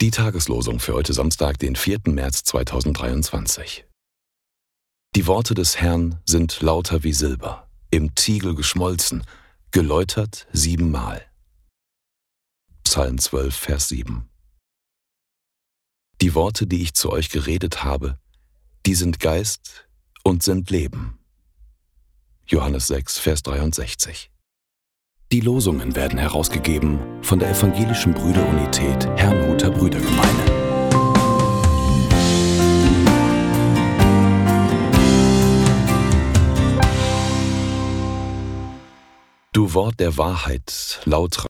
Die Tageslosung für heute Samstag, den 4. März 2023. Die Worte des Herrn sind lauter wie Silber, im Tiegel geschmolzen, geläutert siebenmal. Psalm 12, Vers 7. Die Worte, die ich zu euch geredet habe, die sind Geist und sind Leben. Johannes 6, Vers 63. Die Losungen werden herausgegeben von der Evangelischen Brüderunität Herrnhuter Brüdergemeine. Du Wort der Wahrheit, laut